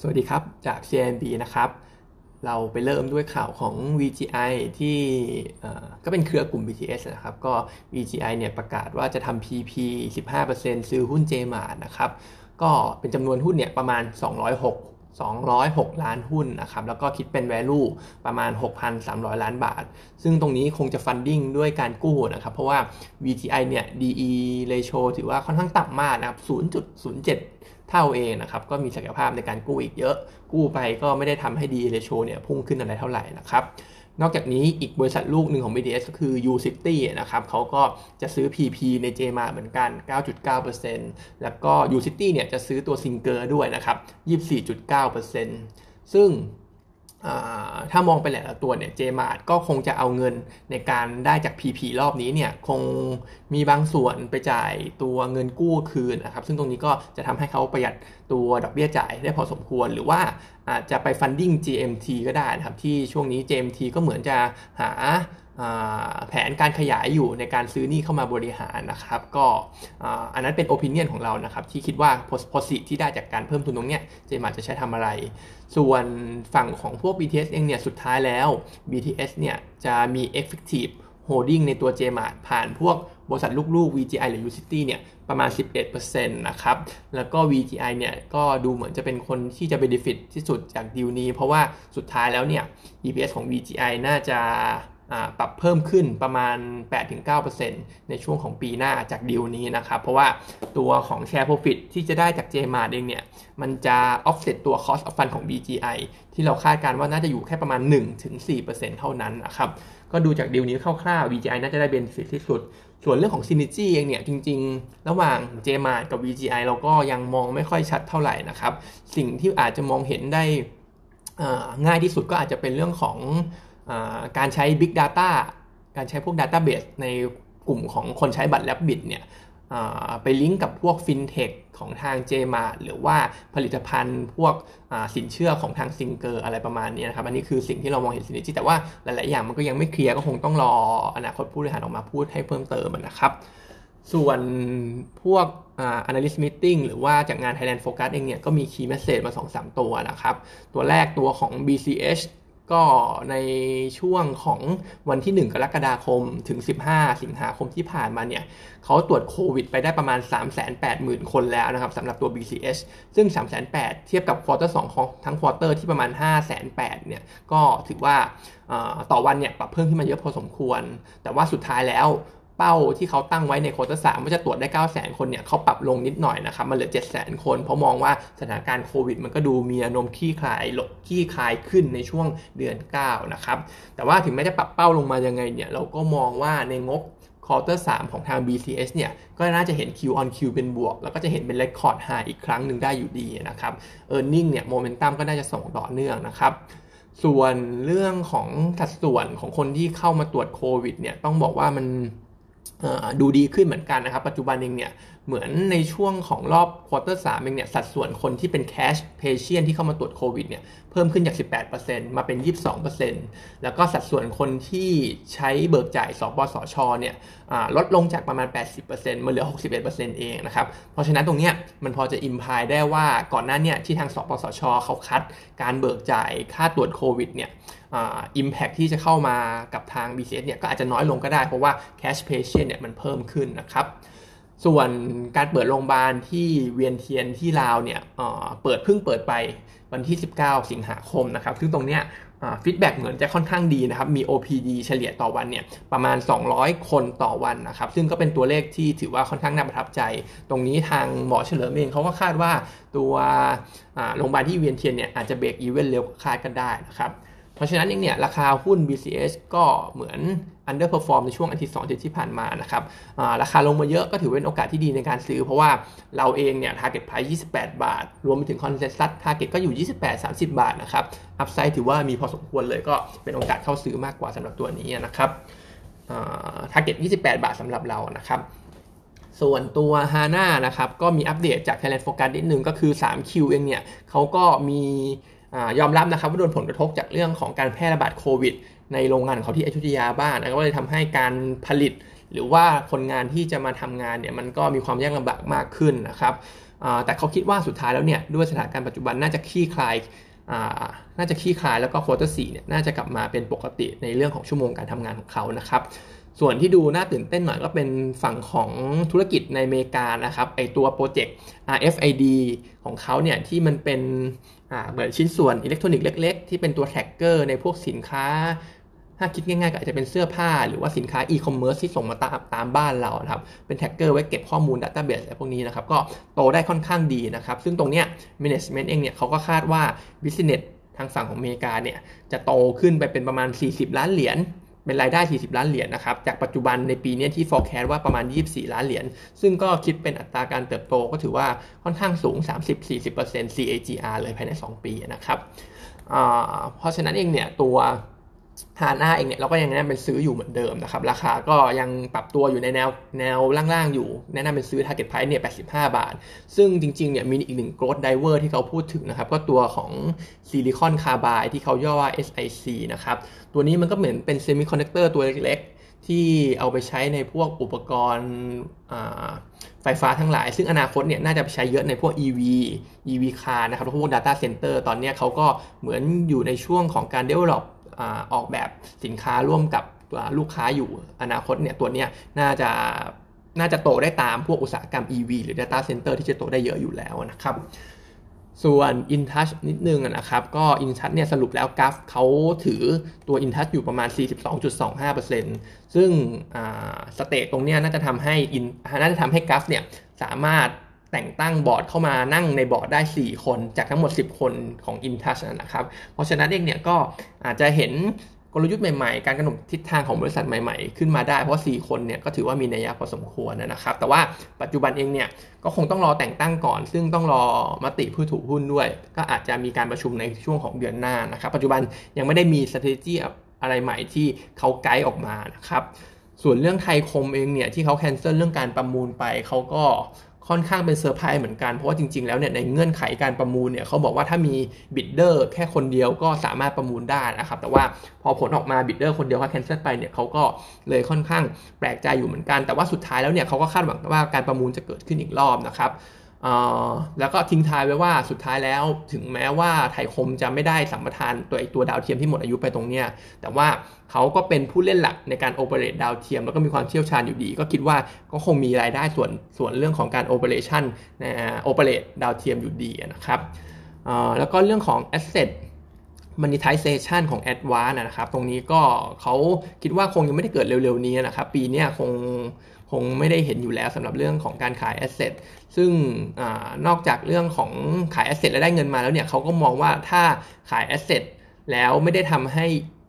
สวัสดีครับ จาก CNB นะครับ เราไปเริ่มด้วยข่าวของ VGI ที่ก็เป็นเครือกลุ่ม BTS นะครับ ก็ VGI เนี่ยประกาศว่าจะทำ PP 15%ซื้อหุ้น JMart นะครับ ก็เป็นจำนวนหุ้นเนี่ยประมาณ 206 206 ล้านหุ้นนะครับ แล้วก็คิดเป็น value ประมาณ 6,300 ล้านบาท ซึ่งตรงนี้คงจะฟันดิ้งด้วยการกู้นะครับ เพราะว่า VGI เนี่ย DE ratio ถือว่าค่อนข้างต่ำมากนะครับ 0.07 เท่าเองนะครับก็มีศักยภาพในการกู้อีกเยอะ กู้ไปก็ไม่ได้ทำให้ดีเรโชเนี่ยพุ่งขึ้นอะไรเท่าไหร่นะครับนอกจากนี้อีกบริษัทลูกหนึ่งของ B D S ก็คือ U City นะครับเขาก็จะซื้อ PP ใน j m a เหมือนกัน 9.9%แล้วก็ U City เนี่ยจะซื้อตัวซิงเกอร์ด้วยนะครับ 24.9%ซึ่ง ถ้ามองไปหลายตัวเนี่ยเจมาร์ก็คงจะเอาเงินในการได้จาก PP รอบนี้เนี่ยคงมีบางส่วนไปจ่ายตัวเงินกู้คืนนะครับ ซึ่งตรงนี้ก็จะทำให้เขาประหยัดตัวดอกเบี้ยจ่ายได้พอสมควร หรือว่าอาจจะไปฟันดิ้ง JMT ก็ได้นะครับ ที่ช่วงนี้ GMT ก็เหมือนจะหา แผนการขยายอยู่ในการซื้อหนี้เข้ามาบริหารนะครับ ก็อันนั้นเป็น opinion ของเรานะครับ ที่คิดว่า proceed ที่ได้จากการเพิ่มทุนตรงเนี้ยเจมาจะใช้ทำอะไร ส่วนฝั่งของพวก BTS เองเนี่ยสุดท้ายแล้ว BTS เนี่ยจะมี effective holding ในตัว JMart ผ่านพวกบริษัทลูกๆ VGI หรือ U City เนี่ยประมาณ 11%นะครับ แล้วก็ VGI เนี่ยก็ดูเหมือนจะเป็นคนที่จะ benefit ที่สุดจากดีลนี้ เพราะว่าสุดท้ายแล้วเนี่ย EPS ของ VGI น่าจะ ปรับเพิ่มขึ้นประมาณ 8-9%ในช่วงของปีหน้าจากดีลนี้นะครับ เพราะว่าตัวของแชร์โปรฟิตที่จะได้จาก JMA เองเนี่ย มันจะ offset ตัว cost of fund ของ BGI ที่เราคาดการว่าน่าจะอยู่แค่ประมาณ 1-4%เท่านั้นนะครับ ก็ดูจากดีลนี้คร่าวๆ VGI น่าจะได้ benefit ที่สุด ส่วนเรื่องของ synergy เองเนี่ย จริงๆ ระหว่าง JMart กับ VGI เราก็ยังมองไม่ค่อยชัดเท่าไหร่นะครับ สิ่งที่อาจจะมองเห็นได้ง่ายที่สุดก็อาจจะเป็นเรื่องของ การใช้ Big Data การใช้พวก Database ในกลุ่มของคนใช้บัตร Rabbit เนี่ยไปลิงก์กับพวกฟินเทคของทางเจมาหรือว่าผลิตภัณฑ์พวกสินเชื่อของทาง Singer อะไรประมาณนี้นะครับ อันนี้คือสิ่งที่เรามองเห็น synergy แต่ว่าหลาย ๆ อย่างมันก็ยังไม่เคลียร์ก็คงต้องรออนาคตผู้บริหารออกมาพูดให้เพิ่มเติมนะครับ ส่วนพวก analyst meeting หรือว่าจากงาน Thailand Focus เองเนี่ยก็มี key message มา 2-3 ตัวนะครับ ตัวแรกตัวของ BCH ก็ในช่วงของวันที่ 1 กรกฎาคมถึง 15 สิงหาคมที่ผ่านมาเนี่ยเขาตรวจโควิดไปได้ประมาณ 380,000 คนแล้วนะครับสำหรับตัว BCH ซึ่ง380,000เทียบกับ quarter 2ของทั้ง quarter ที่ประมาณ580,000เนี่ยก็ถือว่าต่อวันเนี่ยปรับเพิ่มขึ้นมาเยอะพอสมควร แต่ว่าสุดท้ายแล้ว เป้าที่เขาตั้งไว้ใน quarter สามว่าจะตรวจได้ 9 0 0 0 0 0 คนเนี่ยเขาปรับลงนิดหน่อยนะครับมาเหลือ 7 0 0 0 0 0 คนเพราะมองว่าสถานการณ์โควิด มันก็ดูมีแนวโน้มคลี่คลายลดคลี่คลายขึ้นในช่วงเดือน 9 นะครับแต่ว่าถึงแม้จะปรับเป้าลงมายังไงเนี่ยเราก็มองว่าในงบ quarter 3ของทาง BCH เนี่ย ก็น่าจะเห็น Q on Q เป็นบวก แล้วก็จะเห็นเป็น record high อีกครั้งหนึ่งได้อยู่ดีนะครับ e a r n i n g เนี่ยโมเมนตัมก็น่าจะส่งต่อเนื่องนะครับ ส่วนเรื่องของสัดส่วนของคนที่เข้ามาตรวจโควิดเนี่ย ต้องบอกว่ามัน ดูดีขึ้นเหมือนกันนะครับ ปัจจุบันเองเนี่ย เหมือนในช่วงของรอบ quarter สามเองเนี่ยสัดส่วนคนที่เป็น cash patient ที่เข้ามาตรวจโควิดเนี่ยเพิ่มขึ้นจาก 18%มาเป็น 22%แล้วก็สัดส่วนคนที่ใช้เบิกจ่ายสปสชเนี่ยลดลงจากประมาณ 80%มาเหลือ 61%เองนะครับ เพราะฉะนั้นตรงนี้มันพอจะ imply ได้ว่าก่อนหน้านี้ที่ทางสปสชเขา cut การเบิกจ่ายค่าตรวจโควิดเนี่ย impact ที่จะเข้ามากับทาง BCH เนี่ยก็อาจจะน้อยลงก็ได้เพราะว่า cash patient เนี่ยมันเพิ่มขึ้นนะครับ ส่วนการเปิดโรงพยาบาลที่เวียงจันทน์ที่ลาวเนี่ยเปิดเพิ่งเปิดไปวันที่ 19 สิงหาคมนะครับ ซึ่งตรงเนี้ย feedback เหมือนจะค่อนข้างดีนะครับ มี OPD เฉลี่ยต่อวันเนี่ยประมาณ 200 คนต่อวันนะครับ ซึ่งก็เป็นตัวเลขที่ถือว่าค่อนข้างน่าประทับใจ ตรงนี้ทางหมอเฉลิมเองเขาก็คาดว่าตัวโรงพยาบาลที่เวียนเทียนเนี่ยอาจจะเบรกอีเวนต์เร็วคาดกันได้นะครับ เพราะฉะนั้นเองเนี่ยราคาหุ้น BCS ก็เหมือน underperform ในช่วงอาทิตย์2อาทิตย์ที่ผ่านมานะครับราคาลงมาเยอะก็ถือเป็นโอกาสที่ดีในการซื้อ เพราะว่าเราเองเนี่ย target price 28 บาท รวมไปถึง consensus target ก็อยู่ 28 30 บาทนะครับ upside ถือว่ามีพอสมควรเลยก็เป็นโอกาสเข้าซื้อมากกว่าสำหรับตัวนี้นะครับ target 28 บาทสำหรับเรานะครับส่วนตัว HANA นะครับก็มีอัปเดตจาก Thailand Focus นิดนึงก็คือ 3Q เองเนี่ยเขาก็มี ยอมรับนะครับว่าโดนผลกระทบจากเรื่องของการแพร่ระบาดโควิด ในโรงงานของเขาที่อยุธยาบ้านนะก็เลยทำให้การผลิต หรือว่าคนงานที่จะมาทำงานเนี่ยมันก็มีความยากลำบากมากขึ้นนะครับแต่เขาคิดว่าสุดท้ายแล้วเนี่ยด้วยสถานการณ์ปัจจุบันน่าจะคลี่คลายน่าจะคลี่คลายแล้วก็ quarter สี่เนี่ยน่าจะกลับมาเป็นปกติในเรื่องของชั่วโมงการทำงานของเขานะครับส่วนที่ดูน่าตื่นเต้นหน่อยก็เป็นฝั่งของธุรกิจในอเมริกานะครับไอตัว project RFID ของเขาเนี่ยที่มันเป็น เหมือนชิ้นส่วนอิเล็กทรอนิกส์เล็ก ๆ ที่เป็นตัว tagger ในพวกสินค้า ถ้าคิดง่ายๆก็อาจจะเป็นเสื้อผ้าหรือว่าสินค้าอีคอมเมิร์ซที่ส่งมาตามตามบ้านเราครับ เป็น tracker ไว้เก็บข้อมูล database อะไรพวกนี้นะครับ ก็โตได้ค่อนข้างดีนะครับ ซึ่งตรงเนี้ย management เองเนี่ยเขาก็คาดว่า business ทางฝั่งของอเมริกาเนี่ยจะโตขึ้นไปเป็นประมาณ 40 ล้านเหรียญ เป็นรายได้ 40 ล้านเหรียญนะครับ จากปัจจุบันในปีนี้ที่ forecast ว่าประมาณ 24 ล้านเหรียญ ซึ่งก็คิดเป็นอัตราการเติบโตก็ถือว่าค่อนข้างสูง 30-40% CAGR เลยภายใน 2 ปีนะครับ เพราะฉะนั้นเองเนี่ยตัว ฮาน่าเองเนี่ยเราก็ยังแนะนำเป็นซื้ออยู่เหมือนเดิมนะครับ ราคาก็ยังปรับตัวอยู่ในแนวแนวล่างๆอยู่ แนะนำเป็นซื้อ target price เนี่ย 85 บาท ซึ่งจริงๆเนี่ยมีอีกหนึ่ง growth driver ที่เขาพูดถึงนะครับ ก็ตัวของ silicon carbide ที่เขาย่อว่า SiC นะครับ ตัวนี้มันก็เหมือนเป็น semiconductor ตัวเล็กๆ ที่เอาไปใช้ในพวกอุปกรณ์ไฟฟ้าทั้งหลาย ซึ่งอนาคตเนี่ยน่าจะไปใช้เยอะในพวก EV EV car นะครับพวก data center ตอนนี้เขาก็เหมือนอยู่ในช่วงของการ develop ออกแบบสินค้าร่วมกับลูกค้าอยู่อนาคตเนี่ยตัวเนี้ยน่าจะน่าจะโตได้ตามพวกอุตสาหกรรม EV หรือ Data Center ที่จะโตได้เยอะอยู่แล้วนะครับ ส่วน InTouch นิดนึงนะครับ ก็ InTouch เนี่ยสรุปแล้วกราฟเขาถือตัว InTouch อยู่ประมาณ 42.25%ซึ่งสเตตตรงเนี้ยน่าจะทำให้น่าจะทำให้กราฟเนี่ยสามารถ แต่งตั้งบอร์ดเข้ามานั่งในบอร์ดได้ 4 คนจากทั้งหมด 10 คนของ InTouch นะครับ เพราะฉะนั้นเองเนี่ยก็อาจจะเห็นกลยุทธ์ใหม่ๆ การกำหนดทิศทางของบริษัทใหม่ๆ ขึ้นมาได้ เพราะ 4 คนเนี่ยก็ถือว่ามีนัยยะพอสมควรนะครับ แต่ว่าปัจจุบันเองเนี่ยก็คงต้องรอแต่งตั้งก่อน ซึ่งต้องรอมติผู้ถือหุ้นด้วย ก็อาจจะมีการประชุมในช่วงของเดือนหน้านะครับ ปัจจุบันยังไม่ได้มี strategy อะไรใหม่ที่เขาไกด์ออกมานะครับ ส่วนเรื่องไทยคมเองเนี่ยที่เขา cancel เรื่องการประมูลไปเขาก็ ค่อนข้างเป็นเซอร์ไพรส์เหมือนกัน เพราะว่าจริง ๆ แล้วเนี่ยในเงื่อนไขการประมูลเนี่ยเขาบอกว่าถ้ามี bidder แค่คนเดียวก็สามารถประมูลได้นะครับ แต่ว่าพอผลออกมา bidder คนเดียวเขา cancel ไปเนี่ยเขาก็เลยค่อนข้างแปลกใจอยู่เหมือนกัน แต่ว่าสุดท้ายแล้วเนี่ยเขาก็คาดหวังว่าการประมูลจะเกิดขึ้นอีกรอบนะครับ แล้วก็ทิ้งท้ายไว้ว่าสุดท้ายแล้วถึงแม้ว่าไทยคมจะไม่ได้สัมปทานตัวตัวดาวเทียมที่หมดอายุไปตรงเนี้ยแต่ว่าเขาก็เป็นผู้เล่นหลักในการ operate ดาวเทียม แล้วก็มีความเชี่ยวชาญอยู่ดี ก็คิดว่าก็คงมีรายได้ส่วนส่วนเรื่องของการ operation operate ดาวเทียมอยู่ดีนะครับแล้วก็เรื่องของ asset monetization ของ a d v a n c e นะครับ ตรงนี้ก็เขาคิดว่าคงยังไม่ได้เกิดเร็วๆนี้นะครับ ปีนี้คง คงไม่ได้เห็นอยู่แล้วสำหรับเรื่องของการขาย asset ซึ่งอนอกจากเรื่องของขาย asset แล้วได้เงินมาแล้วเนี่ยเขาก็มองว่าถ้าขาย asset แล้วไม่ได้ทำให้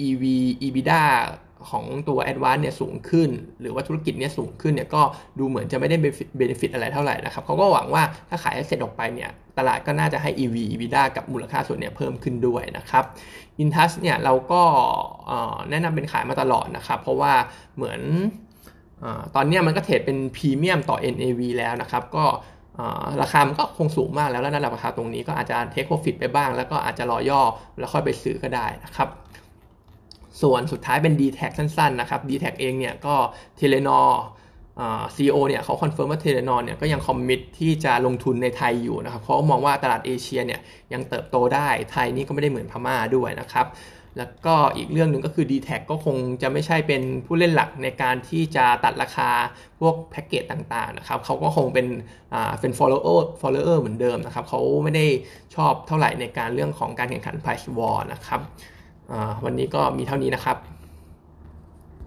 EV EBITDA ของตัว a d v a n c e เนี่ยสูงขึ้น หรือว่าธุรกิจเนี่ยสูงขึ้นเนี่ยก็ดูเหมือนจะไม่ได้ benefit อะไรเท่าไหร่นะครับเขาก็หวังว่าถ้าขาย asset ออกไปเนี่ยตลาดก็น่าจะให้ EV EBITDA กับมูลค่าส่วนเนี่ยเพิ่มขึ้นด้วยนะครับ INTUCH เนี่ยเราก็แนะนำเป็นขายมาตลอดนะครับ เพราะว่าเหมือน ตอนนี้มันก็ trade เป็นพรีเมียมต่อ NAV แล้วนะครับ ก็ราคามันก็คงสูงมากแล้วแล้วนั่นแหละราคาตรงนี้ก็อาจจะ take profit ไปบ้าง แล้วก็อาจจะรอย่อแล้วค่อยไปซื้อก็ได้นะครับ ส่วนสุดท้ายเป็น d t แทสั้นๆนะครับ d t แทเองเนี่ยก็เทเลนอร์ CEO เนี่ยเขา confirm ว่าเทเลนอร์เนี่ยก็ยัง commit ที่จะลงทุนในไทยอยู่นะครับเขามองว่าตลาดเอเชียเนี่ยยังเติบโตได้ไทยนี่ก็ไม่ได้เหมือนพม่าด้วยนะครับ แล้วก็อีกเรื่องหนึ่งก็คือ d t แทก็คงจะไม่ใช่เป็นผู้เล่นหลักในการที่จะตัดราคาพวกแพ็กเกจต่างๆนะครับเขาก็คงเป็นอ่าเป็น follower follower เหมือนเดิมนะครับเขาไม่ได้ชอบเท่าไหร่ในการเรื่องของการแข่งขัน price war นะครับวันนี้ก็มีเท่านี้นะครับ